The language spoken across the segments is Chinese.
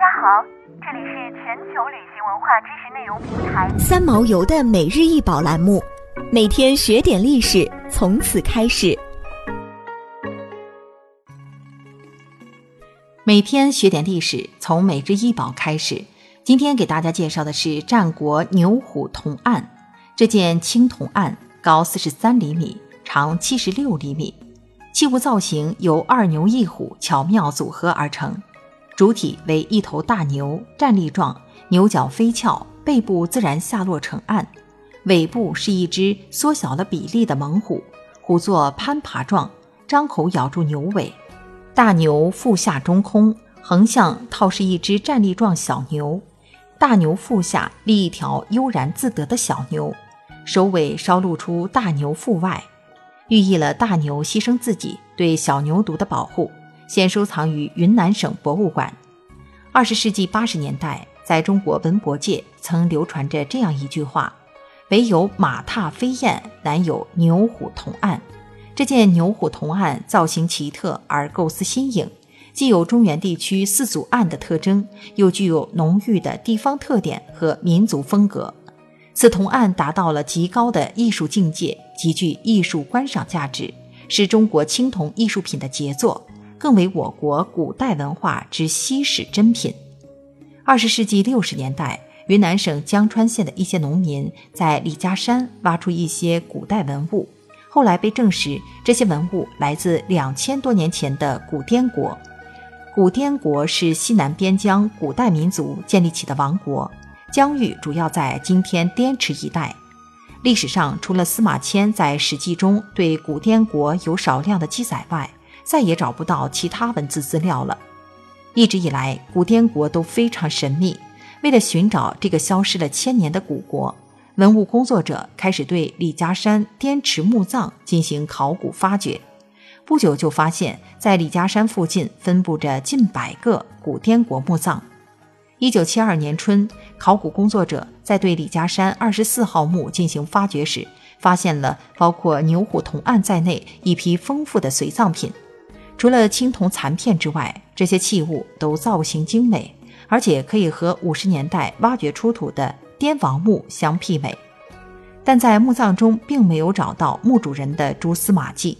家好，这里是全球旅行文化知识内容平台三毛游的每日一宝栏目，每天学点历史，从此开始。每天学点历史，从每日一宝开始。今天给大家介绍的是战国牛虎铜案。这件青铜案高四十三厘米，长七十六厘米，器物造型由二牛一虎巧妙组合而成。主体为一头大牛，站立状，牛角飞翘，背部自然下落成案；尾部是一只缩小了比例的猛虎，虎作攀爬状，张口咬住牛尾。大牛腹下中空，横向套是一只站立状小牛，大牛腹下立一条悠然自得的小牛，首尾稍露出大牛腹外，寓意了大牛牺牲自己对小牛犊的保护。现收藏于云南省博物馆。二十世纪八十年代，在中国文博界曾流传着这样一句话：“唯有马踏飞燕，难有牛虎同案。”这件牛虎铜案造型奇特而构思新颖，既有中原地区四组案的特征，又具有浓郁的地方特点和民族风格。此铜案达到了极高的艺术境界，极具艺术观赏价值，是中国青铜艺术品的杰作。更为我国古代文化之稀世珍品。二十世纪六十年代，云南省江川县的一些农民在李家山挖出一些古代文物，后来被证实这些文物来自两千多年前的古滇国。古滇国是西南边疆古代民族建立起的王国，疆域主要在今天滇池一带。历史上，除了司马迁在《史记》中对古滇国有少量的记载外，再也找不到其他文字资料了。一直以来，古滇国都非常神秘。为了寻找这个消失了千年的古国，文物工作者开始对李家山滇池墓葬进行考古发掘。不久就发现，在李家山附近分布着近百个古滇国墓葬。一九七二年春，考古工作者在对李家山二十四号墓进行发掘时，发现了包括牛虎铜案在内一批丰富的随葬品。除了青铜残片之外，这些器物都造型精美，而且可以和五十年代挖掘出土的滇王墓相媲美。但在墓葬中并没有找到墓主人的蛛丝马迹。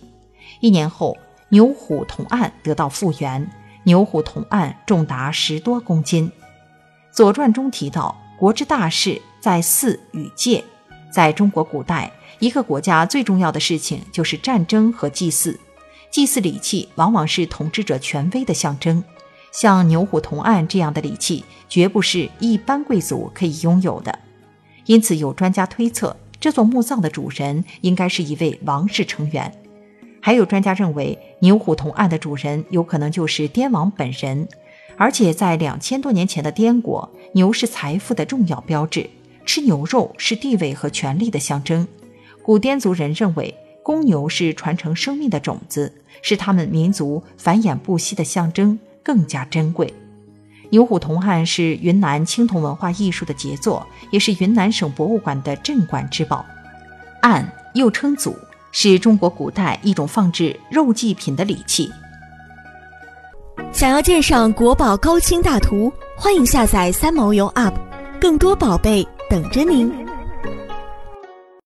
一年后，牛虎铜案得到复原，牛虎铜案重达十多公斤。《左传》中提到：“国之大事，在祀与戒。”在中国古代，一个国家最重要的事情就是战争和祭祀。祭祀礼器往往是统治者权威的象征，像牛虎铜案这样的礼器，绝不是一般贵族可以拥有的。因此，有专家推测，这座墓葬的主人应该是一位王室成员。还有专家认为，牛虎铜案的主人有可能就是滇王本人。而且，在两千多年前的滇国，牛是财富的重要标志，吃牛肉是地位和权力的象征。古滇族人认为。公牛是传承生命的种子，是他们民族繁衍不息的象征，更加珍贵。牛虎铜案是云南青铜文化艺术的杰作，也是云南省博物馆的镇馆之宝。案又称组，是中国古代一种放置肉祭品的礼器。想要鉴赏国宝高清大图，欢迎下载三毛游 App，更多宝贝等着您。